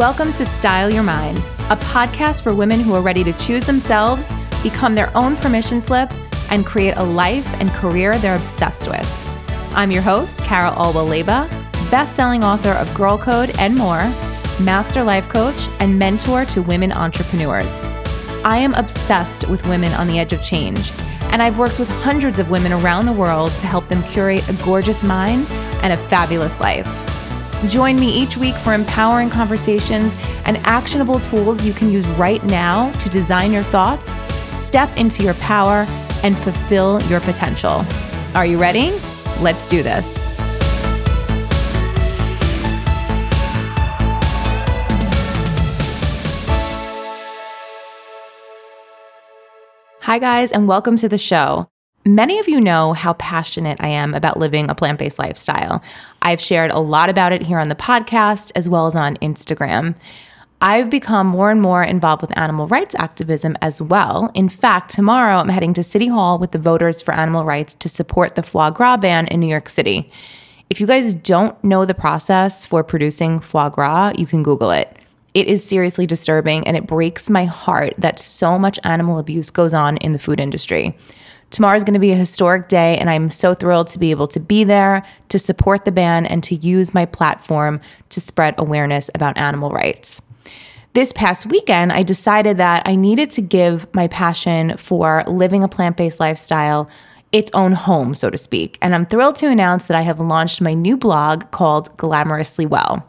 Welcome to Style Your Mind, a podcast for women who are ready to choose themselves, become their own permission slip, and create a life and career they're obsessed with. I'm your host, Cara Alwill Leyba, best-selling author of Girl Code and more, master life coach, and mentor to women entrepreneurs. I am obsessed with women on the edge of change, and I've worked with hundreds of women around the world to help them curate a gorgeous mind and a fabulous life. Join me each week for empowering conversations and actionable tools you can use right now to design your thoughts, step into your power, and fulfill your potential. Are you ready? Let's do this. Hi, guys, and welcome to the show. Many of you know how passionate I am about living a plant based lifestyle. I've shared a lot about it here on the podcast as well as on Instagram. I've become more and more involved with animal rights activism as well. In fact, tomorrow I'm heading to City Hall with the Voters for Animal Rights to support the foie gras ban in New York City. If you guys don't know the process for producing foie gras, you can Google it. It is seriously disturbing and it breaks my heart that so much animal abuse goes on in the food industry. Tomorrow is going to be a historic day, and I'm so thrilled to be able to be there to support the ban and to use my platform to spread awareness about animal rights. This past weekend, I decided that I needed to give my passion for living a plant based lifestyle its own home, so to speak. And I'm thrilled to announce that I have launched my new blog called Glamorously Well.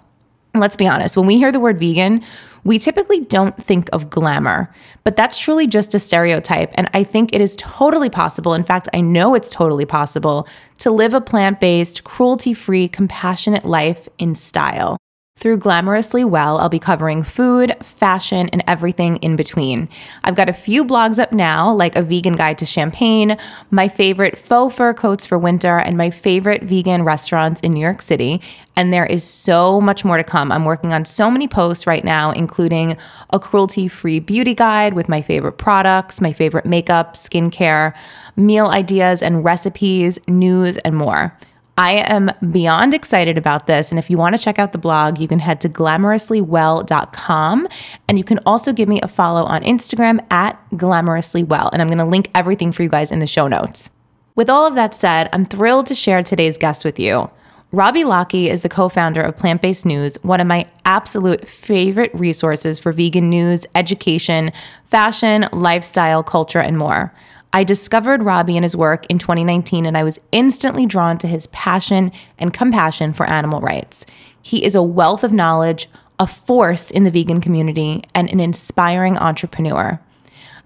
Let's be honest, when we hear the word vegan, we typically don't think of glamour, but that's truly just a stereotype. And I think it is totally possible. In fact, I know it's totally possible to live a plant based, cruelty free, compassionate life in style. Through Glamorously Well, I'll be covering food, fashion, and everything in between. I've got a few blogs up now, like a vegan guide to champagne, my favorite faux fur coats for winter, and my favorite vegan restaurants in New York City. And there is so much more to come. I'm working on so many posts right now, including a cruelty free beauty guide with my favorite products, my favorite makeup, skincare, meal ideas and recipes, news, and more. I am beyond excited about this. And if you want to check out the blog, you can head to glamorously.well.com, And you can also give me a follow on Instagram at glamorously.well. And I'm going to link everything for you guys in the show notes. With all of that said, I'm thrilled to share today's guest with you. Robbie Lockie is the co founder of Plant Based News, one of my absolute favorite resources for vegan news, education, fashion, lifestyle, culture, and more. I discovered Robbie and his work in 2019, and I was instantly drawn to his passion and compassion for animal rights. He is a wealth of knowledge, a force in the vegan community, and an inspiring entrepreneur.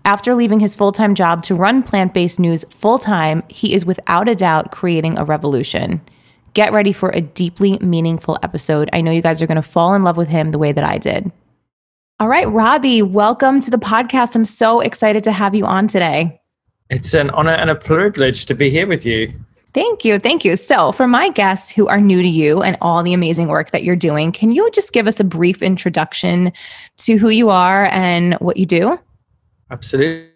After leaving his full time job to run plant based news full time, he is without a doubt creating a revolution. Get ready for a deeply meaningful episode. I know you guys are going to fall in love with him the way that I did. All right, Robbie, welcome to the podcast. I'm so excited to have you on today. It's an honor and a privilege to be here with you. Thank you. Thank you. So, for my guests who are new to you and all the amazing work that you're doing, can you just give us a brief introduction to who you are and what you do? Absolutely.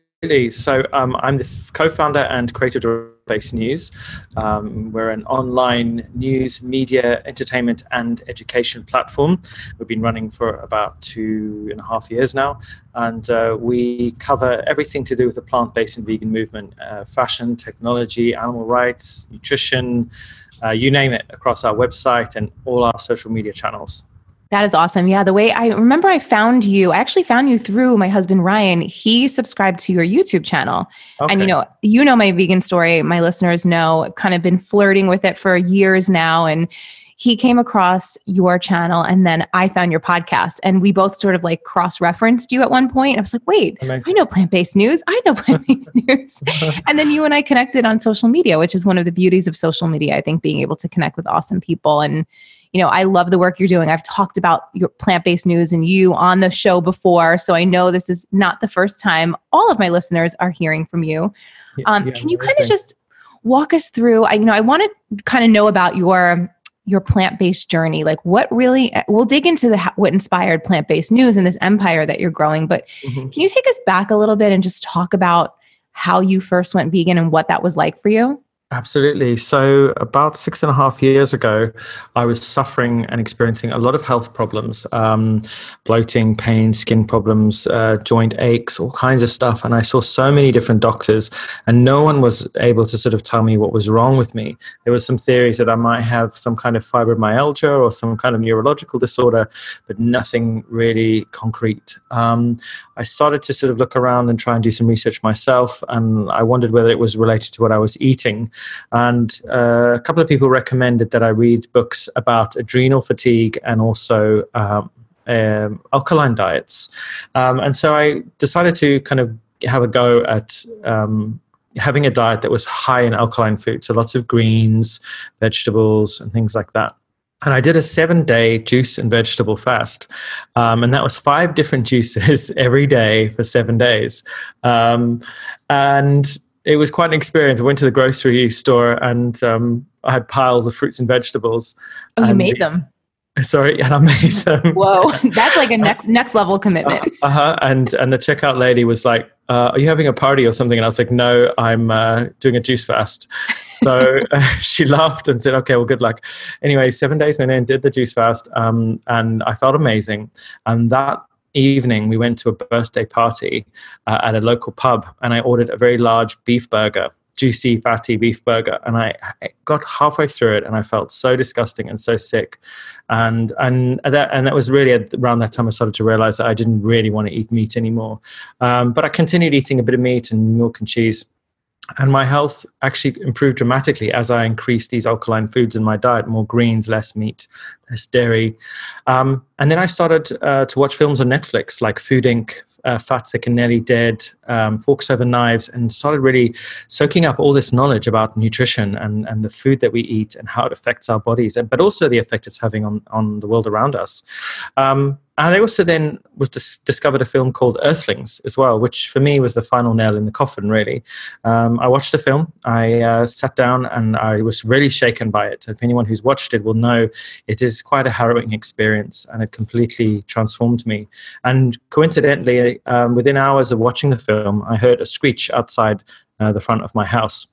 So um, I'm the co-founder and creator of Based News. Um, we're an online news, media, entertainment, and education platform. We've been running for about two and a half years now, and uh, we cover everything to do with the plant-based and vegan movement: uh, fashion, technology, animal rights, nutrition, uh, you name it, across our website and all our social media channels. That is awesome. Yeah. The way I remember I found you, I actually found you through my husband, Ryan. He subscribed to your YouTube channel. Okay. And you know, you know my vegan story. My listeners know I've kind of been flirting with it for years now. And he came across your channel and then I found your podcast and we both sort of like cross referenced you at one point. I was like, wait. I know plant based news. I know plant based news. and then you and I connected on social media, which is one of the beauties of social media. I think being able to connect with awesome people and you know, I love the work you're doing. I've talked about your plant based news and you on the show before. So I know this is not the first time all of my listeners are hearing from you. Um, yeah, can you kind of just walk us through? I, you know, I want to kind of know about your your plant-based journey like what really we'll dig into the what inspired plant-based news and this empire that you're growing but mm-hmm. can you take us back a little bit and just talk about how you first went vegan and what that was like for you Absolutely. So, about six and a half years ago, I was suffering and experiencing a lot of health problems um, bloating, pain, skin problems, uh, joint aches, all kinds of stuff. And I saw so many different doctors, and no one was able to sort of tell me what was wrong with me. There was some theories that I might have some kind of fibromyalgia or some kind of neurological disorder, but nothing really concrete. Um, I started to sort of look around and try and do some research myself, and I wondered whether it was related to what I was eating. And uh, a couple of people recommended that I read books about adrenal fatigue and also um, um, alkaline diets. Um, and so I decided to kind of have a go at um, having a diet that was high in alkaline food, so lots of greens, vegetables, and things like that. And I did a seven day juice and vegetable fast. Um, and that was five different juices every day for seven days. Um, and it was quite an experience. I went to the grocery store and um, I had piles of fruits and vegetables. Oh, you and made them. Sorry, and I made them. Whoa, that's like a next next level commitment. Uh huh. And and the checkout lady was like, uh, "Are you having a party or something?" And I was like, "No, I'm uh, doing a juice fast." So uh, she laughed and said, "Okay, well, good luck." Anyway, seven days went in, did the juice fast, um, and I felt amazing. And that evening, we went to a birthday party uh, at a local pub, and I ordered a very large beef burger, juicy, fatty beef burger. And I got halfway through it, and I felt so disgusting and so sick. And and that and that was really around that time I started to realize that I didn't really want to eat meat anymore. Um, but I continued eating a bit of meat and milk and cheese and my health actually improved dramatically as I increased these alkaline foods in my diet more greens, less meat, dairy. Um, and then I started uh, to watch films on Netflix like Food Inc., uh, Fat, Sick, and Nearly Dead, um, Forks Over Knives, and started really soaking up all this knowledge about nutrition and, and the food that we eat and how it affects our bodies, and, but also the effect it's having on, on the world around us. Um, and I also then was dis- discovered a film called Earthlings as well, which for me was the final nail in the coffin. Really, um, I watched the film. I uh, sat down and I was really shaken by it. If anyone who's watched it will know, it is quite a harrowing experience, and it completely transformed me. And coincidentally, um, within hours of watching the film, I heard a screech outside uh, the front of my house.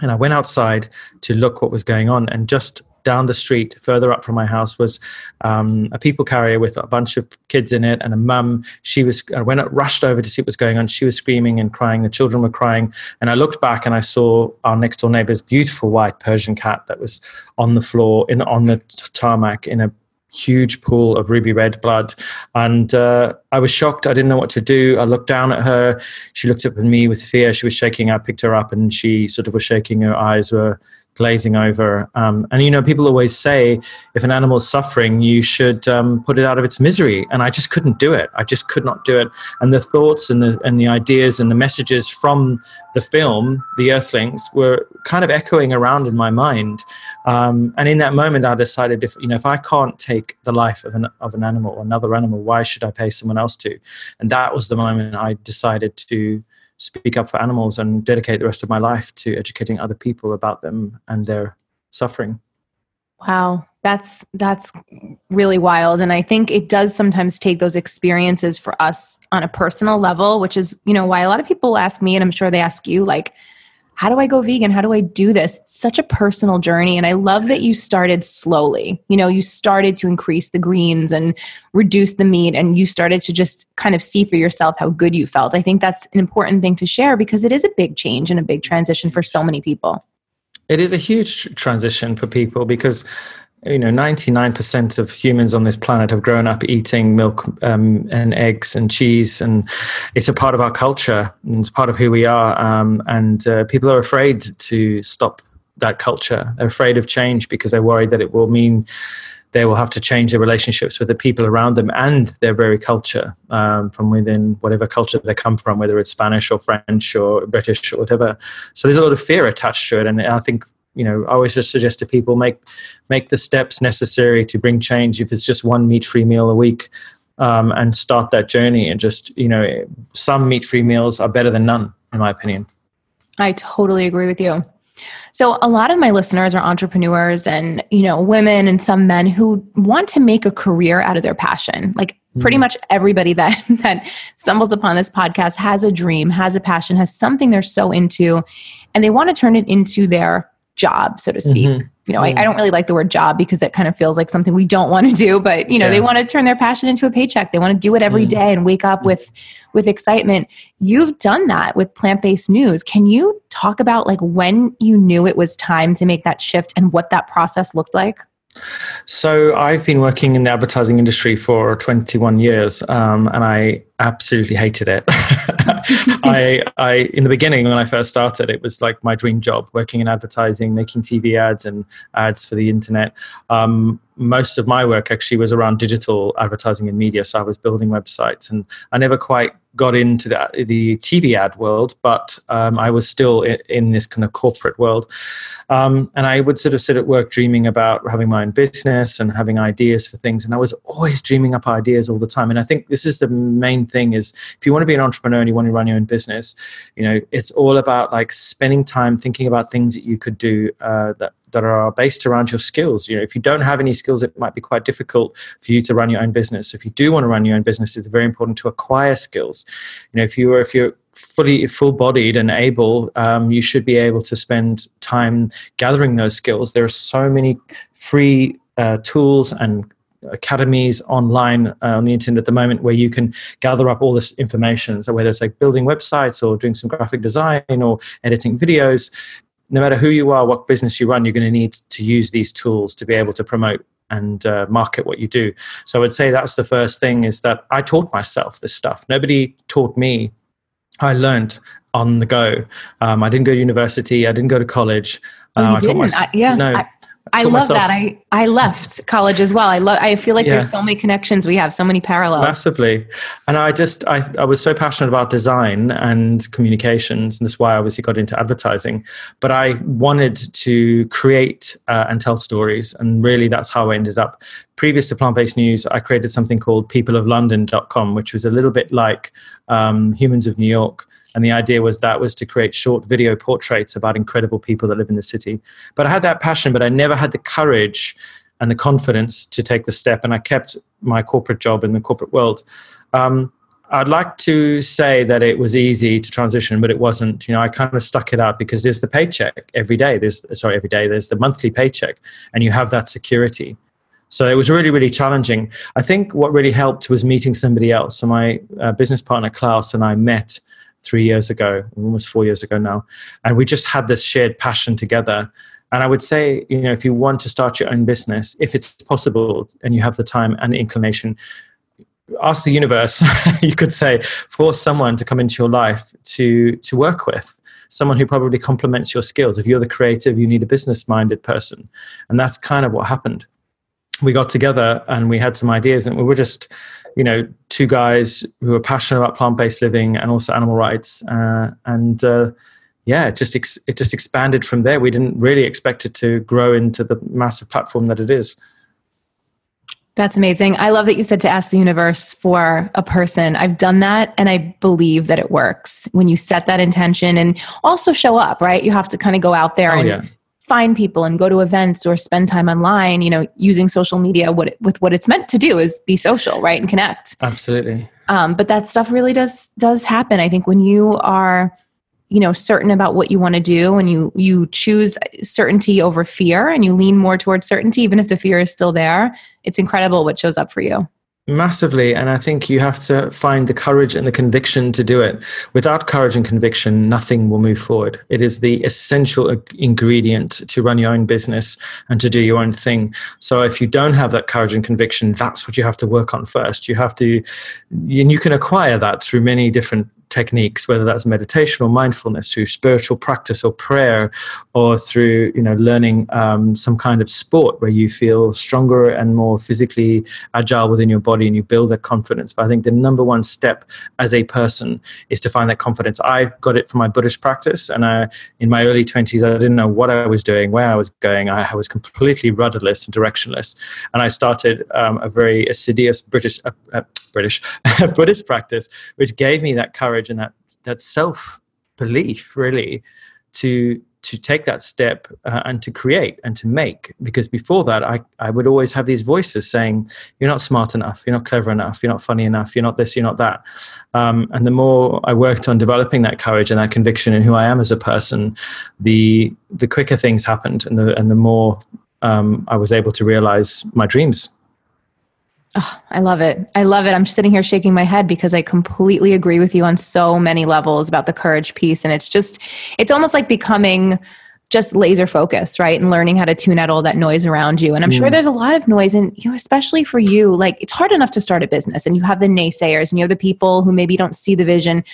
And I went outside to look what was going on, and just down the street, further up from my house, was um, a people carrier with a bunch of kids in it and a mum. She was, I went, rushed over to see what was going on. She was screaming and crying. The children were crying. And I looked back and I saw our next door neighbor's beautiful white Persian cat that was on the floor, in on the tarmac in a huge pool of ruby red blood. And uh, I was shocked. I didn't know what to do. I looked down at her. She looked up at me with fear. She was shaking. I picked her up and she sort of was shaking. Her eyes were glazing over. Um, and you know, people always say if an animal is suffering, you should um, put it out of its misery. And I just couldn't do it. I just could not do it. And the thoughts and the and the ideas and the messages from the film, The Earthlings, were kind of echoing around in my mind. Um, and in that moment, I decided if you know if I can't take the life of an of an animal, or another animal, why should I pay someone else to? And that was the moment I decided to speak up for animals and dedicate the rest of my life to educating other people about them and their suffering. Wow, that's that's really wild and I think it does sometimes take those experiences for us on a personal level, which is, you know, why a lot of people ask me and I'm sure they ask you like how do I go vegan? How do I do this? It's such a personal journey. And I love that you started slowly. You know, you started to increase the greens and reduce the meat, and you started to just kind of see for yourself how good you felt. I think that's an important thing to share because it is a big change and a big transition for so many people. It is a huge transition for people because you know 99% of humans on this planet have grown up eating milk um, and eggs and cheese and it's a part of our culture and it's part of who we are um, and uh, people are afraid to stop that culture they're afraid of change because they're worried that it will mean they will have to change their relationships with the people around them and their very culture um, from within whatever culture they come from, whether it's Spanish or French or British or whatever. So there's a lot of fear attached to it. And I think you know, I always just suggest to people make make the steps necessary to bring change. If it's just one meat free meal a week, um, and start that journey, and just you know, some meat free meals are better than none, in my opinion. I totally agree with you. So a lot of my listeners are entrepreneurs and, you know, women and some men who want to make a career out of their passion. Like pretty much everybody that that stumbles upon this podcast has a dream has a passion has something they're so into and they want to turn it into their job so to speak. Mhm. you know I, I don't really like the word job because it kind of feels like something we don't want to do but you know they want to turn their passion into a paycheck. They want to do it every Mm. day and wake up with with excitement. You've done that with plant-based news. Can you talk about like when you knew it was time to make that shift and what that process looked like? So I've been working in the advertising industry for 21 years, um, and I absolutely hated it. I, I, in the beginning when I first started, it was like my dream job, working in advertising, making TV ads and ads for the internet. Um, most of my work actually was around digital advertising and media. So I was building websites, and I never quite got into the, the TV ad world, but um, I was still in, in this kind of corporate world. Um, and I would sort of sit at work dreaming about having my own business and having ideas for things. And I was always dreaming up ideas all the time. And I think this is the main thing is if you want to be an entrepreneur and you want to run your own business, you know, it's all about like spending time thinking about things that you could do uh, that that are based around your skills. You know, if you don't have any skills, it might be quite difficult for you to run your own business. If you do want to run your own business, it's very important to acquire skills. You know, if you are if you're fully full-bodied and able, um, you should be able to spend time gathering those skills. There are so many free uh, tools and academies online uh, on the internet at the moment where you can gather up all this information. So whether it's like building websites or doing some graphic design or editing videos no matter who you are what business you run you're going to need to use these tools to be able to promote and uh, market what you do. So i would say that's the first thing is that i taught myself this stuff. Nobody taught me. I learned on the go. Um, i didn't go to university. I didn't go to college. Oh, you Uh, I didn't. mys- I- yeah, no, I, I love myself- that. I I left college as well. I love. I feel like Yeah. there's so many connections we have, so many parallels. massively and i just I, I was so passionate about design and communications and that's why i obviously got into advertising but i wanted to create uh, and tell stories and really that's how i ended up previous to plant-based news i created something called peopleoflondon.com which was a little bit like um, humans of new york. And the idea was that was to create short video portraits about incredible people that live in the city. But i had that passion but i never had the courage and the confidence to take the step and i kept my corporate job in the corporate world. Um, i'd like to say that it was easy to transition but it wasn't. You know i kind of stuck it out because there's the paycheck every day. There's sorry every day. There's the monthly paycheck and you have that security so it was really really challenging i think what really helped was meeting somebody else so my uh, business partner klaus and i met three years ago almost four years ago now and we just had this shared passion together and I would say, you know, if you want to start your own business, if it's possible and you have the time and the inclination, ask the universe, you could say, for someone to come into your life to to work with, someone who probably complements your skills. If you're the creative, you need a business-minded person. And that's kind of what happened. We got together and we had some ideas, and we were just, you know, two guys who were passionate about plant-based living and also animal rights. Uh, and uh, yeah, it just ex- it just expanded from there. We didn't really expect it to grow into the massive platform that it is. That's amazing. I love that you said to ask the universe for a person. I've done that and I believe that it works when you set that intention and also show up, right? You have to kind of go out there Oh, and yeah. Find people and go to events or spend time online, you know, using social media what it, with what it's meant to do is be social, right? And connect. Absolutely. Um, but that stuff really does does happen. I think when you are you know certain about what you want to do and you you choose certainty over fear and you lean more towards certainty even if the fear is still there it's incredible what shows up for you Massively. And I think you have to find the courage and the conviction to do it. Without courage and conviction, nothing will move forward. It is the essential ingredient to run your own business and to do your own thing. So if you don't have that courage and conviction, that's what you have to work on first. You have to, and you can acquire that through many different techniques whether that's meditation or mindfulness through spiritual practice or prayer or through you know learning um, some kind of sport where you feel stronger and more physically agile within your body and you build that confidence. But i think the number one step as a person is to find that confidence. I got it from my buddhist practice and I, in my early 20s i didn't know what i was doing where i was going. I, I was completely rudderless and directionless. And i started um, a very assiduous british uh, uh, british buddhist practice which gave me that courage and that that self belief really to to take that step uh, and to create and to make. Because before that I, I would always have these voices saying you're not smart enough. You're not clever enough. You're not funny enough. You're not this you're not that. Um, and the more i worked on developing that courage and that conviction in who i am as a person the the quicker things happened and the and the more um, i was able to realize my dreams Oh, I love it. I love it. I'm sitting here shaking my head because I completely agree with you on so many levels about the courage piece. And it's just, it's almost like becoming just laser focused, right? And learning how to tune out all that noise around you. And I'm sure mm. there's a lot of noise, and you know, especially for you, like it's hard enough to start a business, and you have the naysayers, and you have the people who maybe don't see the vision.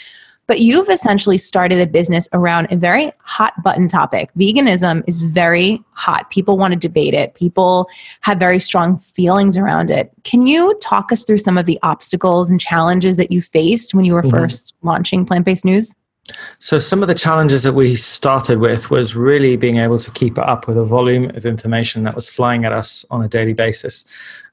But you've essentially started a business around a very hot button topic. Veganism is very hot. People want to debate it, people have very strong feelings around it. Can you talk us through some of the obstacles and challenges that you faced when you were mm-hmm. first launching plant based news? So some of the challenges that we started with was really being able to keep up with the volume of information that was flying at us on a daily basis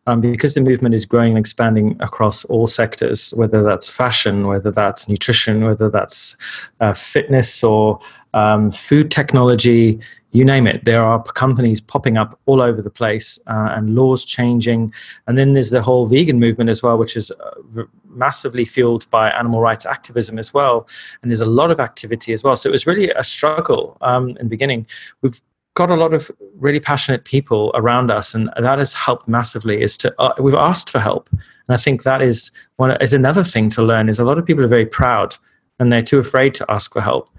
um, because the movement is growing and expanding across all sectors, whether that's fashion, whether that's nutrition, whether that's uh, fitness or um, food technology, you name it. There are companies popping up all over the place uh, and laws changing. And then there's the whole vegan movement as well, which is uh, massively fueled by animal rights activism as well. And there's a lot of activity as well. So it was really a struggle um, in the beginning. We've got a lot of really passionate people around us and that has helped massively is to uh, we've asked for help. And i think that is one is another thing to learn is a lot of people are very proud and they're too afraid to ask for help.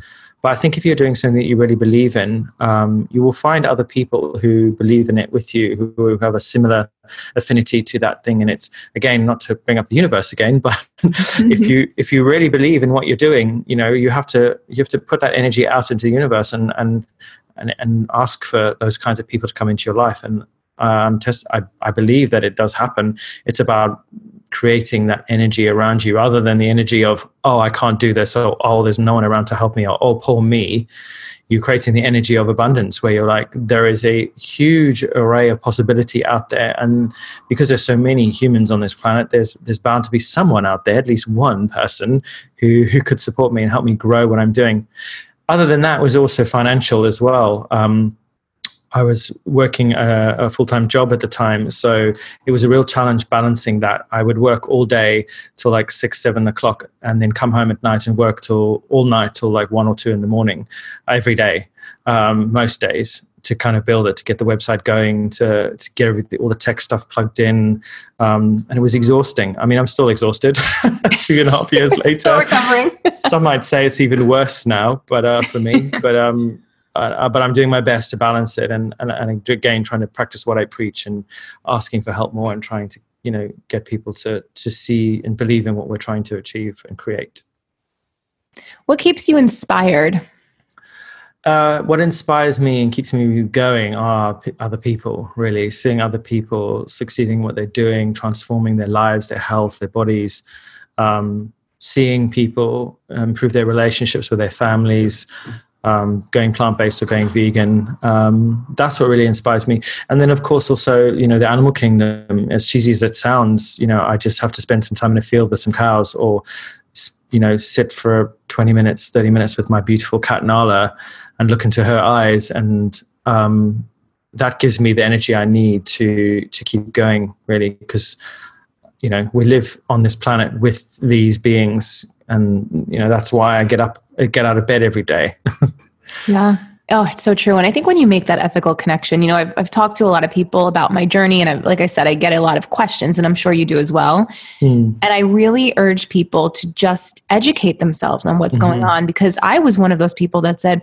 But i think if you're doing something that you really believe in um, you will find other people who believe in it with you who, who have a similar affinity to that thing. And it's again not to bring up the universe again but mm-hmm. if you if you really believe in what you're doing you know you have to you have to put that energy out into the universe and and and, and ask for those kinds of people to come into your life. And um, test, I, I believe that it does happen. It's about creating that energy around you rather than the energy of, oh, I can't do this, or oh, there's no one around to help me, or oh, poor me. You're creating the energy of abundance where you're like, there is a huge array of possibility out there. And because there's so many humans on this planet, there's there's bound to be someone out there, at least one person who who could support me and help me grow what I'm doing other than that was also financial as well. Um, I was working a, a full time job at the time, so it was a real challenge balancing that. I would work all day till like six, seven o'clock, and then come home at night and work till all night till like one or two in the morning every day, um, most days to kind of build it, to get the website going, to to get everything, all the tech stuff plugged in, um, and it was exhausting. I mean, I'm still exhausted. two and a half years later. still recovering. Some might say it's even worse now, but uh, for me, but um, uh, but I'm doing my best to balance it, and, and and again, trying to practice what I preach and asking for help more, and trying to you know get people to to see and believe in what we're trying to achieve and create. What keeps you inspired? Uh, what inspires me and keeps me going are p- other people, really. Seeing other people succeeding what they're doing, transforming their lives, their health, their bodies, um, seeing people improve their relationships with their families, um, going plant based or going vegan. Um, that's what really inspires me. And then, of course, also, you know, the animal kingdom, as cheesy as it sounds, you know, I just have to spend some time in a field with some cows or, you know, sit for 20 minutes, 30 minutes with my beautiful cat Nala and look into her eyes and um, that gives me the energy I need to to keep going really because you know we live on this planet with these beings and you know that's why I get up get out of bed every day. yeah. Oh, it's so true. And I think when you make that ethical connection, you know, I've, I've talked to a lot of people about my journey. And I, like I said, I get a lot of questions, and I'm sure you do as well. Mm. And I really urge people to just educate themselves on what's mm-hmm. going on because I was one of those people that said,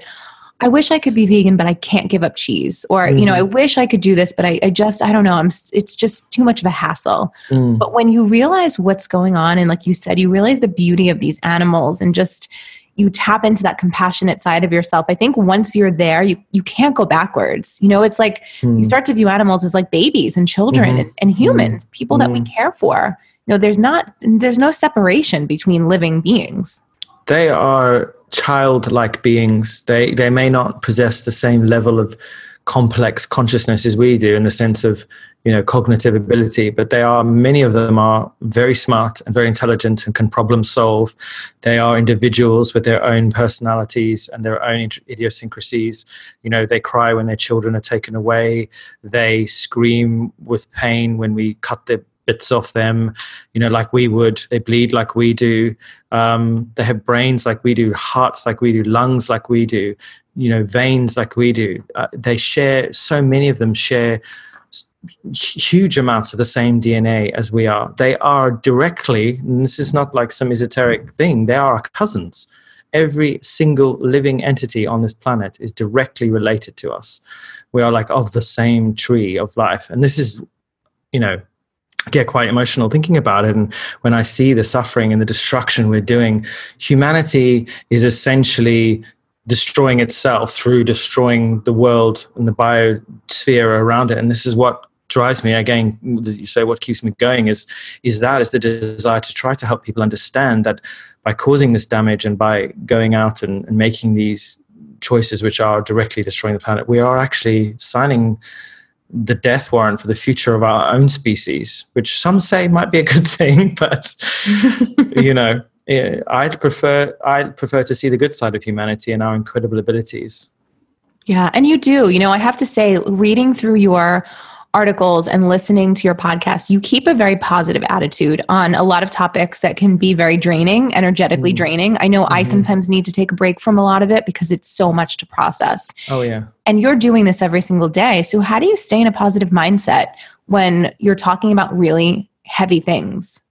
I wish I could be vegan, but I can't give up cheese. Or, mm. you know, I mm-hmm. wish I could do this, but I, I, just, I don't know. I'm, it's just too much of a hassle. Mm. But when you realize what's going on, and like you said, you realize the beauty of these animals and just, you tap into that compassionate side of yourself. I think once you're there, you, you can't go backwards. You know, it's like mm. you start to view animals as like babies and children mm-hmm. and, and, humans, mm. people that we mm. care for. You know, there's not, there's no separation between living beings. They are childlike beings. They they may not possess the same level of complex consciousness as we do in the sense of you know cognitive ability but they are many of them are very smart and very intelligent and can problem solve they are individuals with their own personalities and their own idiosyncrasies you know they cry when their children are taken away they scream with pain when we cut their bits off them. You know like we would they bleed like we do. Um, they have brains like we do hearts like we do lungs like we do you know veins like we do. Uh, they share so many of them share huge amounts of the same dna as we are. They are directly this is not like some esoteric thing they are cousins. Every single living entity on this planet is directly related to us. We are like of the same tree of life. And this is you know get quite emotional thinking about it and when i see the suffering and the destruction we're doing humanity is essentially destroying itself through destroying the world and the biosphere around it. And this is what drives me again you say what keeps me going is is that is the desire to try to help people understand that by causing this damage and by going out and, and making these choices which are directly destroying the planet we are actually signing the death warrant for the future of our own species which some say might be a good thing but you know eh, I'd prefer I'd prefer to see the good side of humanity and our incredible abilities. Yeah, and you do. You know, I have to say, reading through your articles and listening to your podcast, you keep a very positive attitude on a lot of topics that can be very draining, energetically mm draining. I know mm-hmm. I sometimes need to take a break from a lot of it because it's so much to process. Oh, yeah. And you're doing this every single day. So, how do you stay in a positive mindset when you're talking about really heavy things?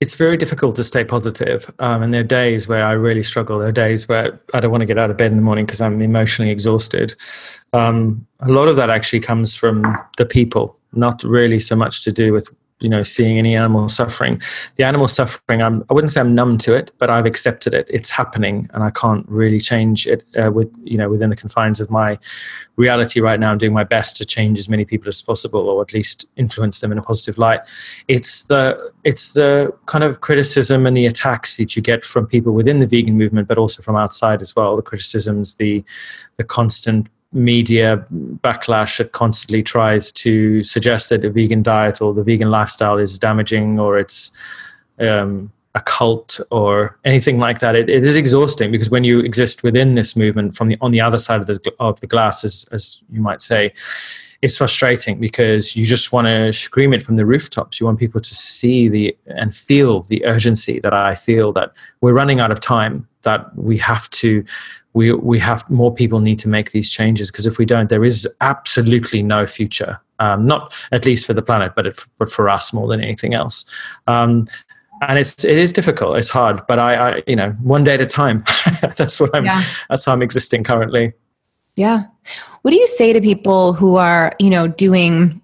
It's very difficult to stay positive. Um, and there are days where I really struggle. There are days where I don't want to get out of bed in the morning because I'm emotionally exhausted. Um, a lot of that actually comes from the people, not really so much to do with you know seeing any animal suffering. The animal suffering I'm, i wouldn't say i'm numb to it but i've accepted it. It's happening and i can't really change it uh, with you know within the confines of my reality right now. I'm doing my best to change as many people as possible or at least influence them in a positive light. It's the it's the kind of criticism and the attacks that you get from people within the vegan movement but also from outside as well. The criticisms the the constant media backlash that constantly tries to suggest that the vegan diet or the vegan lifestyle is damaging or it's um, a cult or anything like that. It, it is exhausting because when you exist within this movement from the on the other side of the of the glass, as as you might say, it's frustrating because you just want to scream it from the rooftops. You want people to see the and feel the urgency that I feel that we're running out of time. That we have to we we have more people need to make these changes because if we don't, there is absolutely no future. Um, not at least for the planet, but it, but for us more than anything else. Um, and it's it is difficult. It's hard, but I, I you know one day at a time. that's what I'm. Yeah. That's how I'm existing currently. Yeah. What do you say to people who are you know doing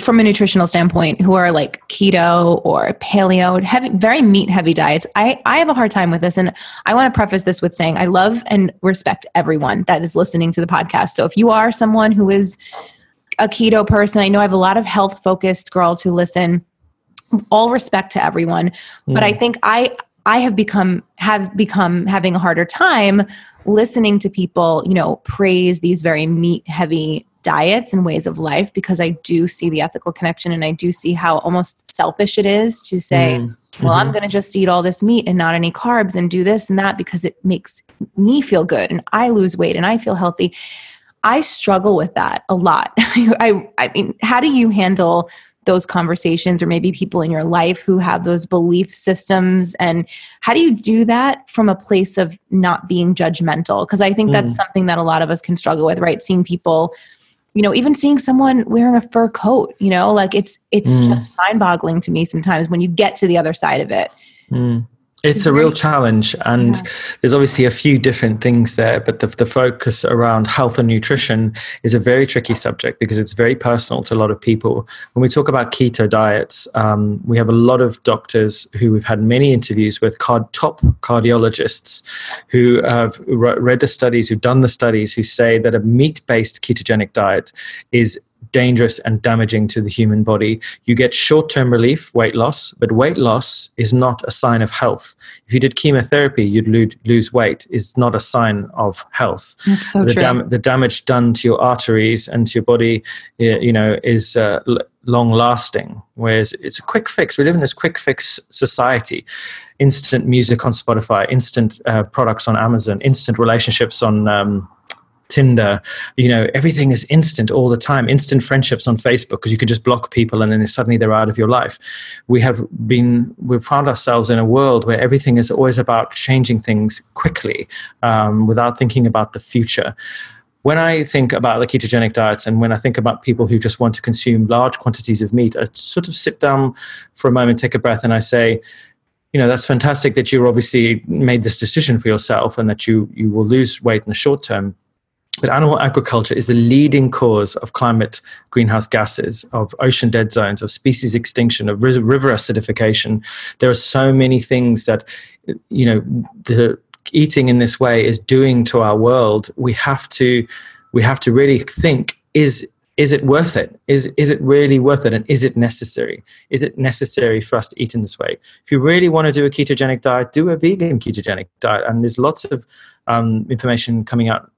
from a nutritional standpoint who are like keto or paleo heavy very meat heavy diets i i have a hard time with this. And i want to preface this with saying i love and respect everyone that is listening to the podcast. So if you are someone who is a keto person i know i have a lot of health focused girls who listen. All respect to everyone mm. but i think i i have become have become having a harder time listening to people you know praise these very meat heavy diets and ways of life because I do see the ethical connection and I do see how almost selfish it is to say, mm. mm-hmm. well, I'm going to just eat all this meat and not any carbs and do this and that because it makes me feel good and I lose weight and I feel healthy. I struggle with that a lot. I, I mean, how do you handle those conversations or maybe people in your life who have those belief systems and how do you do that from a place of not being judgmental because i think that's mm. something that a lot of us can struggle with right seeing people you know even seeing someone wearing a fur coat you know like it's it's mm. just mind boggling to me sometimes when you get to the other side of it mm. It's a real challenge, and yeah. there's obviously a few different things there. But the, the focus around health and nutrition is a very tricky subject because it's very personal to a lot of people. When we talk about keto diets, um, we have a lot of doctors who we've had many interviews with, card, top cardiologists who have read the studies, who've done the studies, who say that a meat based ketogenic diet is dangerous and damaging to the human body. You get short term relief, weight loss, but weight loss is not a sign of health. If you did chemotherapy, you'd lose weight, is not a sign of health. That's so the, true. Dam- the damage done to your arteries and to your body, you know, is uh, long lasting. Whereas it's a quick fix. We live in this quick fix society instant music on Spotify, instant uh, products on Amazon, instant relationships on. Um, Tinder, you know, everything is instant all the time. Instant friendships on Facebook because you can just block people and then suddenly they're out of your life. We have been, we've found ourselves in a world where everything is always about changing things quickly um, without thinking about the future when I think about the ketogenic diets and when I think about people who just want to consume large quantities of meat, I sort of sit down for a moment, take a breath, and I say, you know, that's fantastic that you obviously made this decision for yourself and that you you will lose weight in the short term. But animal agriculture is the leading cause of climate greenhouse gases, of ocean dead zones, of species extinction, of river acidification. There are so many things that, you know, the eating in this way is doing to our world. We have to, we have to really think: is is it worth it? Is is it really worth it? And is it necessary? Is it necessary for us to eat in this way? If you really want to do a ketogenic diet, do a vegan ketogenic diet. And there's lots of um, information coming out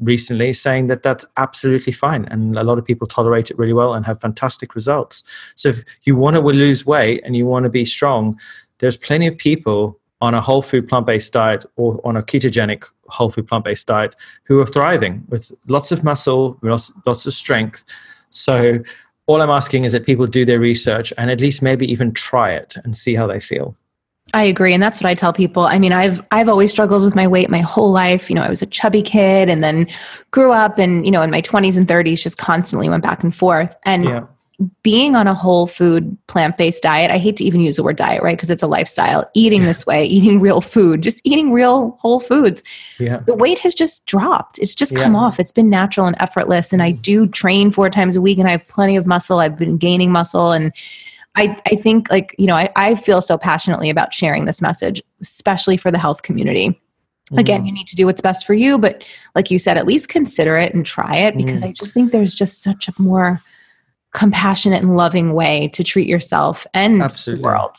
recently saying that that's absolutely fine and a lot of people tolerate it really well and have fantastic results. So if you want to lose weight and you want to be strong there's plenty of people on a whole food plant-based diet or on a ketogenic whole food plant-based diet who are thriving with lots of muscle lots, lots of strength. So all i'm asking is that people do their research and at least maybe even try it and see how they feel I agree and that's what I tell people. I mean, I've I've always struggled with my weight my whole life. You know, I was a chubby kid and then grew up and you know, in my 20s and 30s just constantly went back and forth. And yeah. being on a whole food plant-based diet, I hate to even use the word diet, right? Because it's a lifestyle. Eating this way, eating real food, just eating real whole foods. Yeah. The weight has just dropped. It's just come off. It's been natural and effortless and I mm. do train four times a week and I have plenty of muscle. I've been gaining muscle and I, I think like, you know, I, I feel so passionately about sharing this message, especially for the health community. Again, mm. you need to do what's best for you, but like you said, at least consider it and try it because mm. I just think there's just such a more compassionate and loving way to treat yourself and Absolutely. the world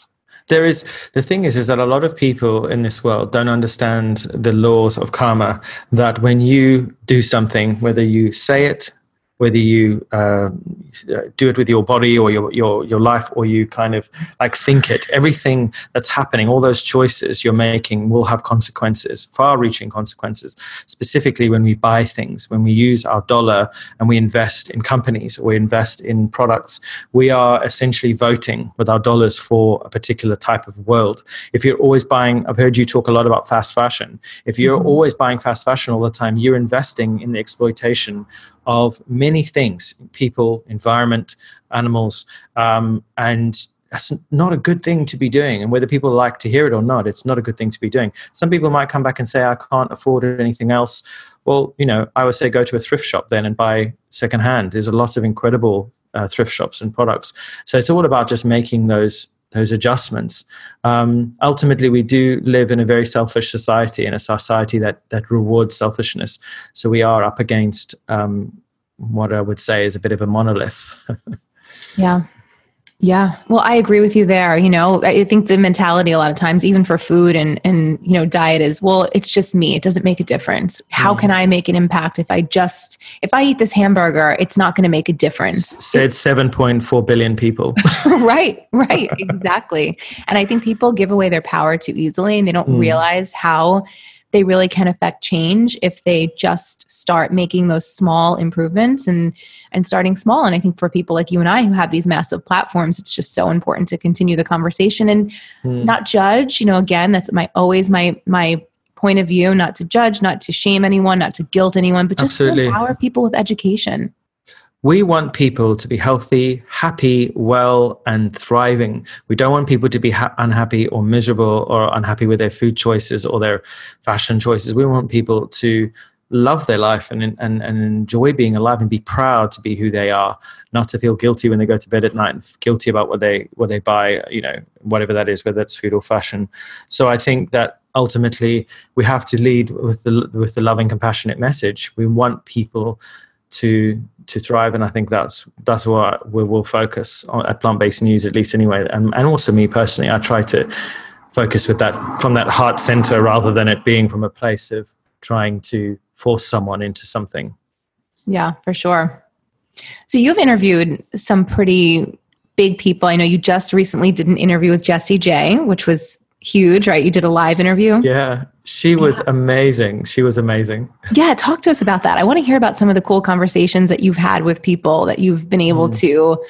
there is the thing is is that a lot of people in this world don't understand the laws of karma that when you do something whether you say it whether you uh, do it with your body or your, your, your life or you kind of like think it. Everything that's happening all those choices you're making will have consequences far reaching consequences. Specifically when we buy things when we use our dollar and we invest in companies or we invest in products we are essentially voting with our dollars for a particular type of world. If you're always buying i've heard you talk a lot about fast fashion. If you're mm-hmm. always buying fast fashion all the time you're investing in the exploitation of many things people, environment, animals, um, and that's not a good thing to be doing. And whether people like to hear it or not, it's not a good thing to be doing. Some people might come back and say, I can't afford anything else. Well, you know, I would say go to a thrift shop then and buy secondhand. There's a lot of incredible uh, thrift shops and products. So it's all about just making those those adjustments. Um, ultimately, we do live in a very selfish society, in a society that that rewards selfishness. So we are up against um, what I would say is a bit of a monolith. yeah, yeah. Well, I agree with you there. You know, I think the mentality a lot of times, even for food and, and, you know, diet is, well, it's just me. It doesn't make a difference. How mm. can I make an impact if I just, if I eat this hamburger, it's not going to make a difference. Said 7.4 billion people. right, right. Exactly. And I think people give away their power too easily and they don't mm. realize how they really can affect change if they just start making those small improvements and and starting small and i think for people like you and i who have these massive platforms it's just so important to continue the conversation and mm. not judge you know again that's my always my my point of view not to judge not to shame anyone not to guilt anyone but just Absolutely. to empower people with education we want people to be healthy, happy, well, and thriving. We don't want people to be ha- unhappy or miserable or unhappy with their food choices or their fashion choices. We want people to love their life and, and, and enjoy being alive and be proud to be who they are, not to feel guilty when they go to bed at night and guilty about what they what they buy, you know, whatever that is, whether it's food or fashion. So I think that ultimately we have to lead with the with the loving, compassionate message. We want people to to thrive. And i think that's that's what we will focus on at plant-based news at least anyway. And, and also me personally i try to focus with that from that heart center rather than it being from a place of trying to force someone into something. Yeah for sure. So you've interviewed some pretty big people. I know you just recently did an interview with jessie j which was huge right? You did a live interview. Yeah she was yeah. amazing. She was amazing. Yeah, talk to us about that. I want to hear about some of the cool conversations that you've had with people that you've been able mm. to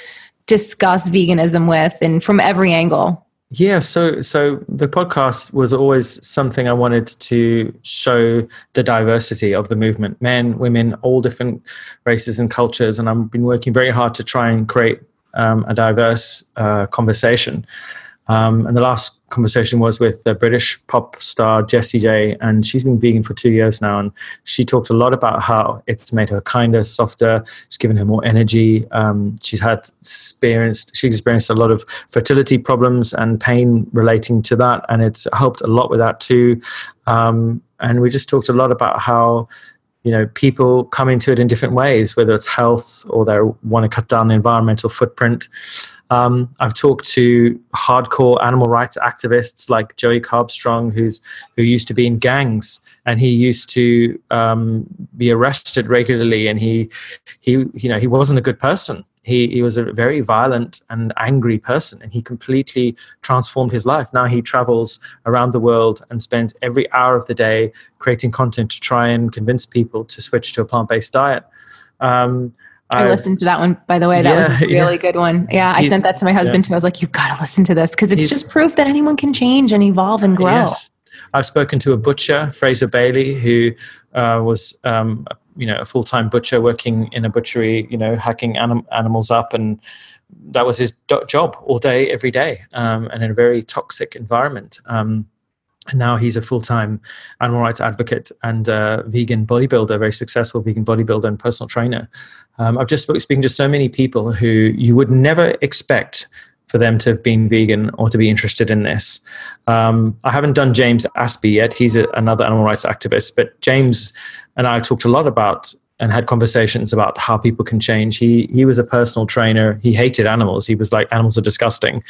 discuss veganism with and from every angle. Yeah, so so the podcast was always something I wanted to show the diversity of the movement, men, women, all different races and cultures, and I've been working very hard to try and create um, a diverse uh, conversation. Um, and the last conversation was with the British pop star Jessie J, and she's been vegan for two years now. And she talked a lot about how it's made her kinder, softer. It's given her more energy. Um, she's had experienced she's experienced a lot of fertility problems and pain relating to that, and it's helped a lot with that too. Um, and we just talked a lot about how you know people come into it in different ways whether it's health or they want to cut down the environmental footprint. Um, I've talked to hardcore animal rights activists like Joey Carbstrong, who's who used to be in gangs, and he used to um, be arrested regularly, and he he you know he wasn't a good person. He he was a very violent and angry person, and he completely transformed his life. Now he travels around the world and spends every hour of the day creating content to try and convince people to switch to a plant based diet. Um, I listened to that one, by the way. That yeah, was a really yeah. good one. Yeah, I sent that to my husband yeah. too. I was like, you've got to listen to this because it's just proof that anyone can change and evolve and grow. Yes. I've spoken to a butcher, Fraser Bailey, who uh, was, um, you know, a full time butcher working in a butchery, you know, hacking anim- animals up. And that was his do- job all day, every day, um, and in a very toxic environment. Um, and now he's a full-time animal rights advocate and vegan bodybuilder, very successful vegan bodybuilder and personal trainer. Um, I've just spoken to so many people who you would never expect for them to have been vegan or to be interested in this. Um, I haven't done James Aspey yet. He's a, another animal rights activist, but James and I talked a lot about and had conversations about how people can change. He he was a personal trainer. He hated animals. He was like animals are disgusting,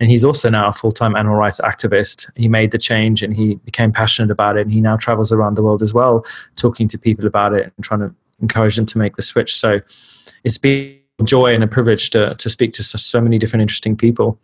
and he's also now a full time animal rights activist. He made the change and he became passionate about it. And he now travels around the world as well, talking to people about it and trying to encourage them to make the switch. So it's been joy and a privilege to to speak to so, so many different interesting people.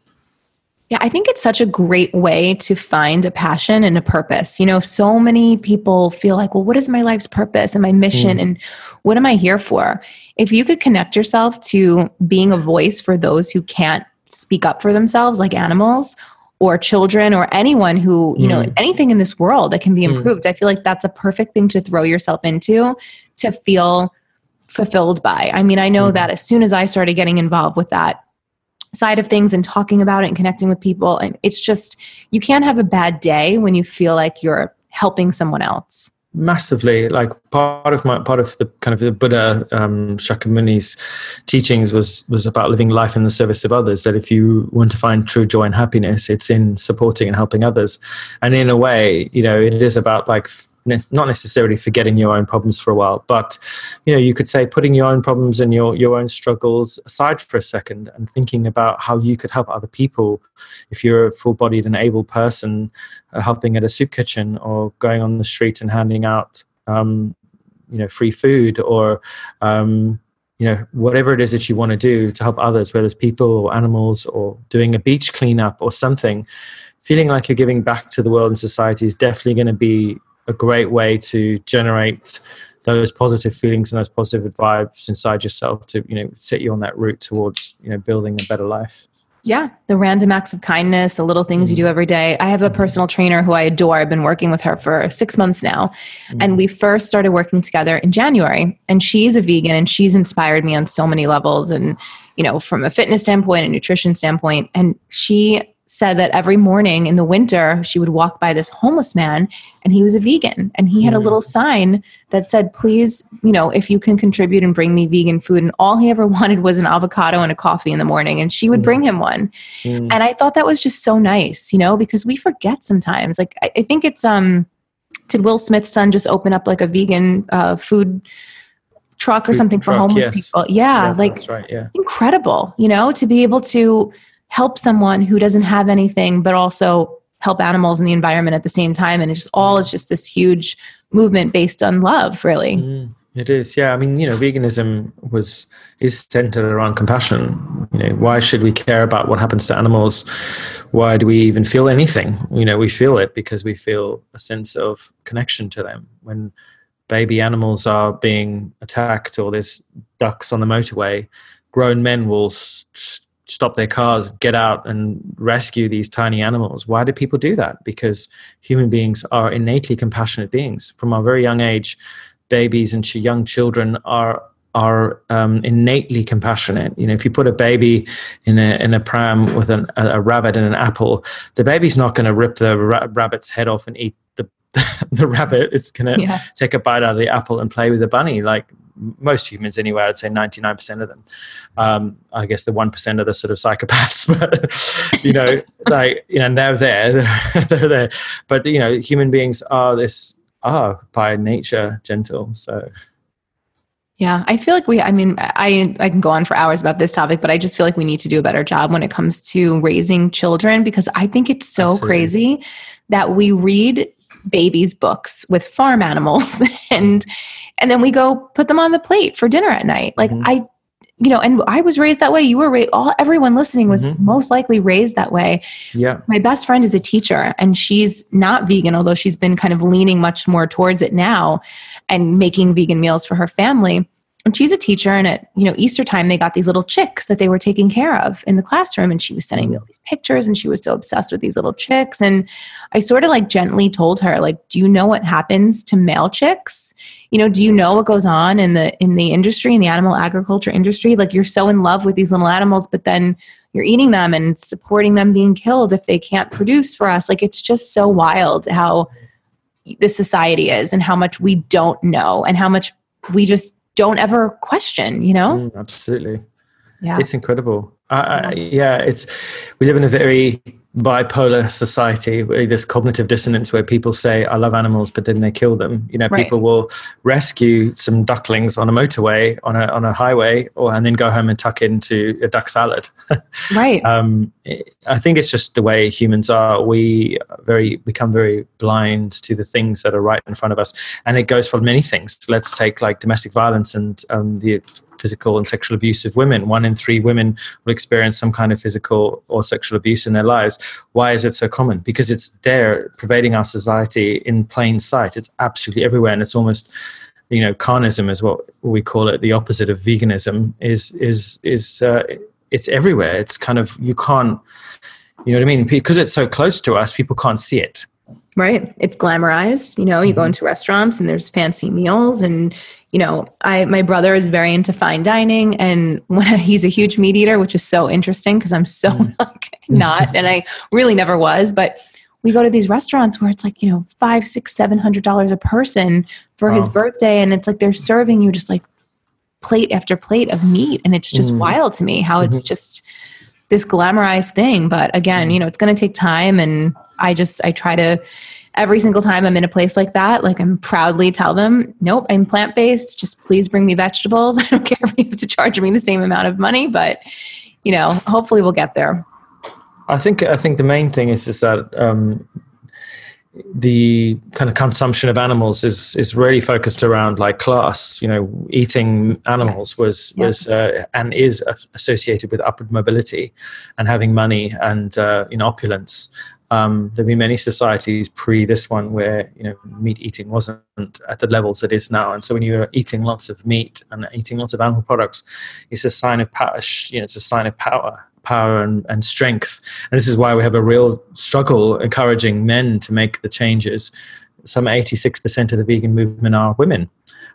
Yeah, I think it's such a great way to find a passion and a purpose. You know, so many people feel like, well, what is my life's purpose and my mission mm. and what am I here for? If you could connect yourself to being a voice for those who can't speak up for themselves, like animals or children or anyone who, you mm. know, anything in this world that can be mm. improved, mm. I feel like that's a perfect thing to throw yourself into to feel fulfilled by. I mean, I know mm. that as soon as I started getting involved with that, side of things and talking about it and connecting with people. And it's just, you can't have a bad day when you feel like you're helping someone else. Massively, like part of my part of the kind of the Buddha um, Shakyamuni's teachings was was about living life in the service of others. That if you want to find true joy and happiness, it's in supporting and helping others. And in a way, you know, it is about like not necessarily forgetting your own problems for a while, but you know, you could say putting your own problems and your your own struggles aside for a second and thinking about how you could help other people. If you're a full-bodied and able person, uh, helping at a soup kitchen or going on the street and handing out, um, you know, free food or um, you know whatever it is that you want to do to help others, whether it's people or animals or doing a beach cleanup or something. Feeling like you're giving back to the world and society is definitely going to be a great way to generate those positive feelings and those positive vibes inside yourself to you know set you on that route towards you know building a better life yeah, the random acts of kindness, the little things you do mm. every day. I have a personal trainer who I adore. I've been working with her for six months now. And we first started working together in January. And she's a vegan and she's inspired me on so many levels and, you know, from a fitness standpoint, a nutrition standpoint. And she said that every morning in the winter she would walk by this homeless man and he was a vegan and he had a hmm. little sign that said please you know if you can contribute and bring me vegan food and all he ever wanted was an avocado and a coffee in the morning and she would bring hmm. him one mm. and i thought that was just so nice you know because we forget sometimes like i, I think it's um did will smith's son just open up like a vegan uh, food truck or Food something for homeless yes. people. Yeah, Yeah, like that's right. Yeah. incredible, you know, to be able to help someone who doesn't have anything, but also help animals and the environment at the same time. And it's just all is just this huge movement based on love, really. Mm, it is, yeah. I mean, you know, veganism was is centered around compassion. You know, why should we care about what happens to animals? Why do we even feel anything? You know, we feel it because we feel a sense of connection to them. When baby animals are being attacked or there's ducks on the motorway, grown men will s- s- stop their cars, get out and rescue these tiny animals. Why do people do that? Because human beings are innately compassionate beings. From our very young age, babies and young children are are um, innately compassionate. You know, if you put a baby in a in a pram with an, a, a rabbit and an apple, the baby's not going to rip the ra- rabbit's head off and eat the the rabbit. It's going to Yeah. take a bite out of the apple and play with the bunny, like most humans anyway. I'd say ninety nine percent of them. Um, I guess the one percent are the sort of psychopaths, but you know, like you know, they're there, they're there. But you know, human beings are this are by nature gentle. So Yeah, I feel like we. I mean, I I can go on for hours about this topic, but I just feel like we need to do a better job when it comes to raising children because I think it's so Absolutely. crazy that we read babies' books with farm animals and and then we go put them on the plate for dinner at night. Like Mhm. I, you know, and I was raised that way. You were raised. All everyone listening was Mhm. most likely raised that way. yeah, My best friend is a teacher and she's not vegan, although she's been kind of leaning much more towards it now and making vegan meals for her family. And she's a teacher, and at you know Easter time, they got these little chicks that they were taking care of in the classroom, and she was sending me all mm. these pictures, and she was so obsessed with these little chicks. And I sort of like gently told her, like, "Do you know what happens to male chicks? You know, do you know what goes on in the in the industry, in the animal agriculture industry? Like, you're so in love with these little animals, but then you're eating them and supporting them being killed if they can't produce for us. Like, it's just so wild how the society is and how much we don't know and how much we just don't ever question, you know? Mm, absolutely. Yeah. It's incredible. I, I, yeah, it's we live in a very bipolar society this cognitive dissonance where people say I love animals but then they kill them. You know, Right. people will rescue some ducklings on a motorway on a on a highway or and then go home and tuck into a duck salad. right. um, I think it's just the way humans are. We very become very blind to the things that are right in front of us, and it goes for many things. Let's take like domestic violence and um, the physical and sexual abuse of women. One in three women will experience some kind of physical or sexual abuse in their lives. Why is it so common? Because it's there, pervading our society in plain sight. It's absolutely everywhere, and it's almost you know carnism is what we call it the opposite of veganism is is is uh, it's everywhere it's kind of you can't you know what i mean because it's so close to us people can't see it Right. It's glamorized. You know, you go Mhm. into restaurants and there's fancy meals and you know, I my brother is very into fine dining and when he's a huge meat eater, which is so interesting because I'm so Mm. like not and I really never was, but we go to these restaurants where it's like, you know, five, six, seven hundred dollars a person for his birthday. And it's like they're serving you just like plate after plate of meat. And it's just Mhm. wild to me how it's just this glamorized thing. But again, Mhm. you know, it's going to take time. And I just, I try to, every single time I'm in a place like that, like I'm proudly tell them, nope, I'm plant based. Just please bring me vegetables. I don't care if you have to charge me the same amount of money, but you know, hopefully we'll get there. i think i think the main thing is is that um the kind of consumption of animals is is really focused around like class. You know eating animals was Yeah. was uh, and is associated with upward mobility and having money and uh, you know opulence um, there've been many societies pre this one where you know meat eating wasn't at the levels it is now. And so when you're eating lots of meat and eating lots of animal products it's a sign of power you know it's a sign of power power and, and strength. And this is why we have a real struggle encouraging men to make the changes. Some 86% of the vegan movement are women.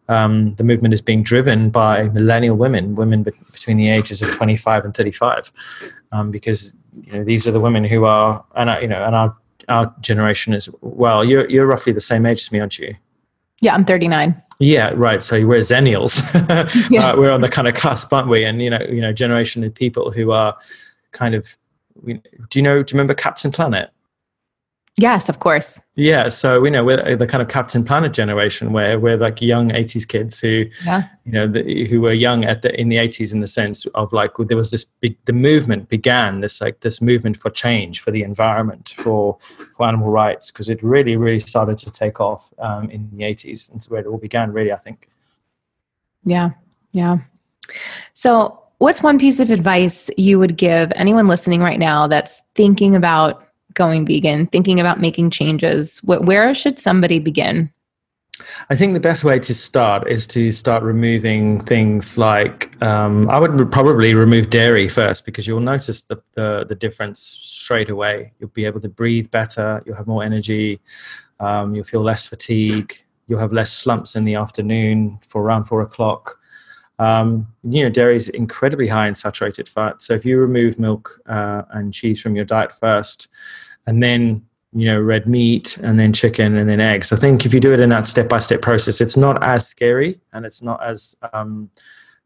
Um, the movement is being driven by millennial women women be- between the ages of 25 and 35 um, because you know these are the women who are and you know and our our generation as well. You're you're roughly the same age as me aren't you? Yeah, I'm 39. Yeah, right. So we're zennials. Yeah. uh, we're on the kind of cusp, aren't we? And you know, you know, generation of people who are kind of. Do you know? Do you remember Captain Planet? Yes, of course. Yeah, so we know we're the kind of Captain Planet generation, where we're like young '80s kids who, yeah. you know, the, who were young at the in the '80s in the sense of like there was this big the movement began this like this movement for change for the environment for for animal rights because it really really started to take off um, in the '80s and so where it all began really I think. Yeah, yeah. So, what's one piece of advice you would give anyone listening right now that's thinking about going vegan, thinking about making changes, where should somebody begin? I think the best way to start is to start removing things like um, I would probably remove dairy first because you'll notice the, the, the difference straight away. You'll be able to breathe better. You'll have more energy. Um, you'll feel less fatigue. You'll have less slumps in the afternoon for around four o'clock. Um, you know, dairy is incredibly high in saturated fat. So if you remove milk uh, and cheese from your diet first, and then you know red meat and then chicken and then eggs. I think if you do it in that step by step process it's not as scary and it's not as um,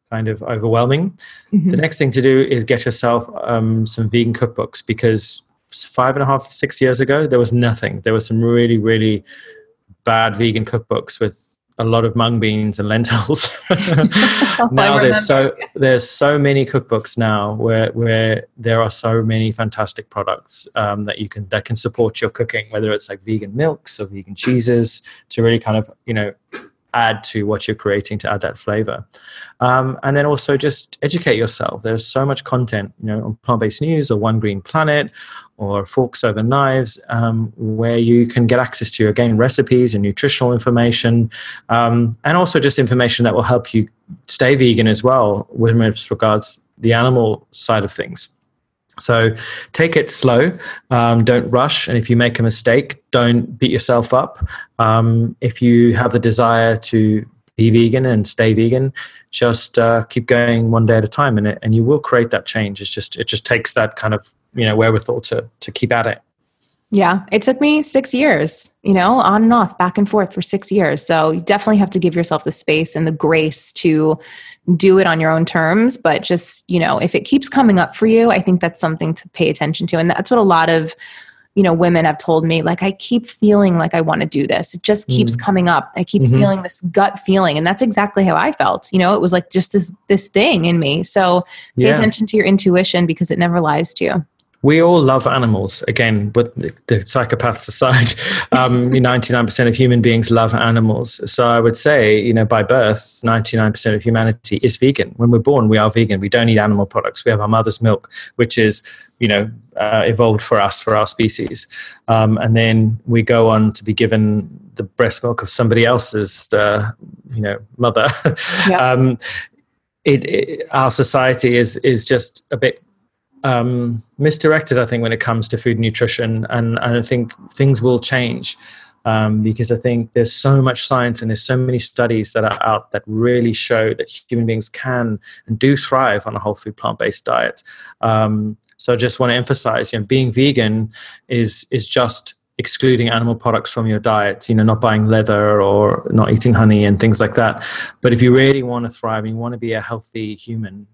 kind of overwhelming. Mm-hmm. the next thing to do is get yourself um, some vegan cookbooks because five and a half six years ago there was nothing. There were some really really bad vegan cookbooks with a lot of mung beans and lentils. now there's so there's so many cookbooks now where where there are so many fantastic products um, that you can that can support your cooking, whether it's like vegan milks or vegan cheeses, to really kind of you know add to what you're creating to add that flavor. Um, and then also just educate yourself. There's so much content, you know, on Plant Based News or One Green Planet or Forks Over Knives, um, where you can get access to again recipes and nutritional information, um, and also just information that will help you stay vegan as well with regards the animal side of things. So take it slow. Um, don't rush. And if you make a mistake, don't beat yourself up. Um, if you have the desire to be vegan and stay vegan, just uh, keep going one day at a time, and it, and you will create that change. It's just it just takes that kind of you know wherewithal to to keep at it. Yeah, it took me six years, you know, on and off, back and forth for six years. So you definitely have to give yourself the space and the grace to do it on your own terms. But just, you know, if it keeps coming up for you, I think that's something to pay attention to. And that's what a lot of, you know, women have told me, like, I keep feeling like I want to do this. It just keeps mm. coming up. I keep mm-hmm. feeling this gut feeling. And that's exactly how I felt. You know, it was like just this this thing in me. So pay yeah. attention to your intuition because it never lies to you we all love animals. Again but the, the psychopaths aside um, 99% of human beings love animals. So i would say you know by birth 99% of humanity is vegan. When we're born we are vegan. We don't eat animal products. We have our mother's milk which is you know uh, evolved for us for our species. Um, and then we go on to be given the breast milk of somebody else's uh, you know mother. Yeah. um, it, it, our society is is just a bit um, misdirected, I think, when it comes to food nutrition, and, and I think things will change um, because I think there's so much science and there's so many studies that are out that really show that human beings can and do thrive on a whole food plant-based diet. Um, so I just want to emphasize, you know, being vegan is is just excluding animal products from your diet, you know, not buying leather or not eating honey and things like that. But if you really want to thrive and you want to be a healthy human,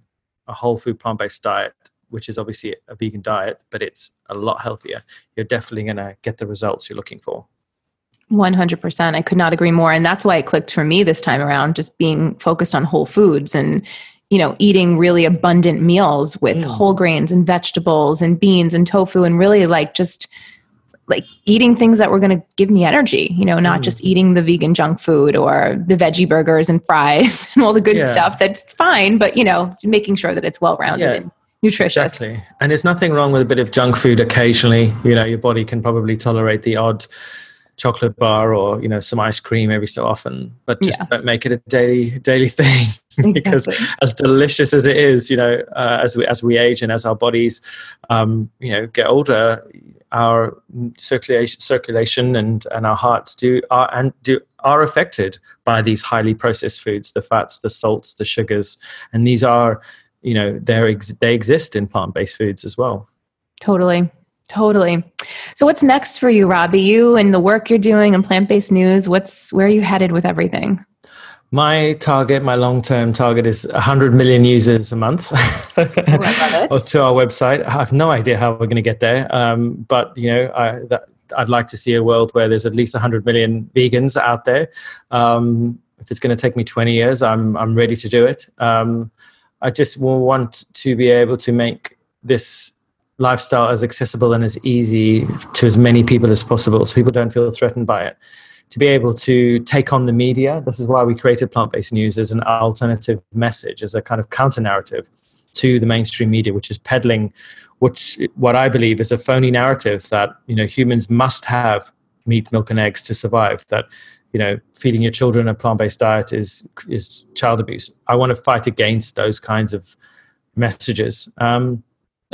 a whole food plant-based diet which is obviously a vegan diet, but it's a lot healthier, you're definitely going to get the results you're looking for. 100%. I could not agree more. And that's why it clicked for me this time around, just being focused on whole foods and, you know, eating really abundant meals with mm. whole grains and vegetables and beans and tofu and really like just like eating things that were going to give me energy, you know, not mm. just eating the vegan junk food or the veggie burgers and fries and all the good yeah. stuff. That's fine, but, you know, making sure that it's well rounded yeah nutritious. Exactly. And there's nothing wrong with a bit of junk food occasionally. You know, your body can probably tolerate the odd chocolate bar or, you know, some ice cream every so often, but just yeah. don't make it a daily daily thing. because as delicious as it is, you know, uh, as we as we age and as our bodies um, you know, get older, our circulation circulation and and our hearts do are and do are affected by these highly processed foods the fats the salts the sugars and these are you know they they exist in plant-based foods as well. Totally. Totally. So what's next for you robbie? You and the work you're doing in plant-based news what's where are you headed with everything? My target, my long-term target, is 100 million users a month, or to our website. I have no idea how we're going to get there, um, but you know, I, that, I'd like to see a world where there's at least 100 million vegans out there. Um, if it's going to take me 20 years, I'm I'm ready to do it. Um, I just want to be able to make this lifestyle as accessible and as easy to as many people as possible, so people don't feel threatened by it. To be able to take on the media, this is why we created plant-based news as an alternative message, as a kind of counter narrative to the mainstream media, which is peddling which what I believe is a phony narrative that you know humans must have meat, milk, and eggs to survive. That you know feeding your children a plant-based diet is is child abuse. I want to fight against those kinds of messages. Um,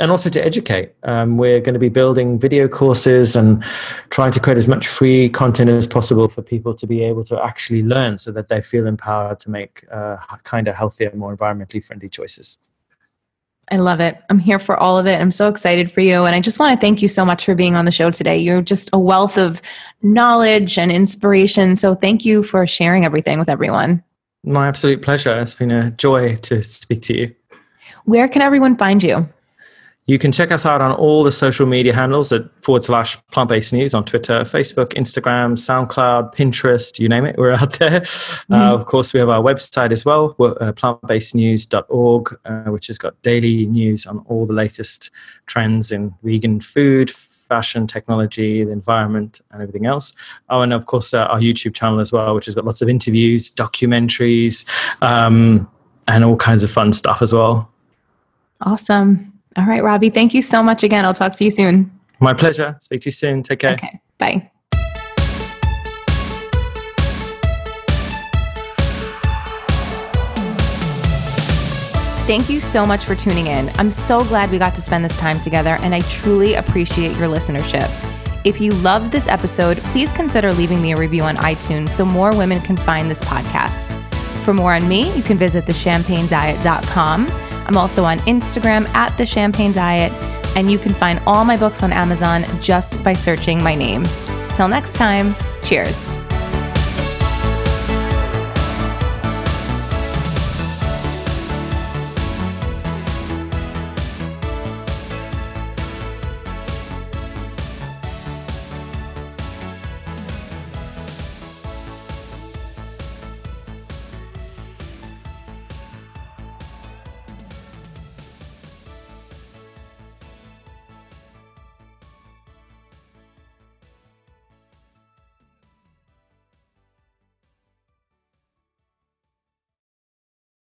and also to educate. Um, we're going to be building video courses and trying to create as much free content as possible for people to be able to actually learn so that they feel empowered to make uh, kind of healthier, more environmentally friendly choices. I love it. I'm here for all of it. I'm so excited for you. And I just want to thank you so much for being on the show today. You're just a wealth of knowledge and inspiration. So thank you for sharing everything with everyone. My absolute pleasure. It's been a joy to speak to you. Where can everyone find you? You can check us out on all the social media handles at forward slash plant based news on Twitter, Facebook, Instagram, SoundCloud, Pinterest, you name it, we're out there. Mm-hmm. Uh, of course, we have our website as well, uh, plantbasednews.org, uh, which has got daily news on all the latest trends in vegan food, fashion, technology, the environment, and everything else. Oh, and of course, uh, our YouTube channel as well, which has got lots of interviews, documentaries, um, and all kinds of fun stuff as well. Awesome. All right, Robbie, thank you so much again. I'll talk to you soon. My pleasure. Speak to you soon. Take care. Okay. Bye. Thank you so much for tuning in. I'm so glad we got to spend this time together, and I truly appreciate your listenership. If you loved this episode, please consider leaving me a review on iTunes so more women can find this podcast. For more on me, you can visit thechampagnediet.com I'm also on Instagram at The Champagne Diet, and you can find all my books on Amazon just by searching my name. Till next time, cheers.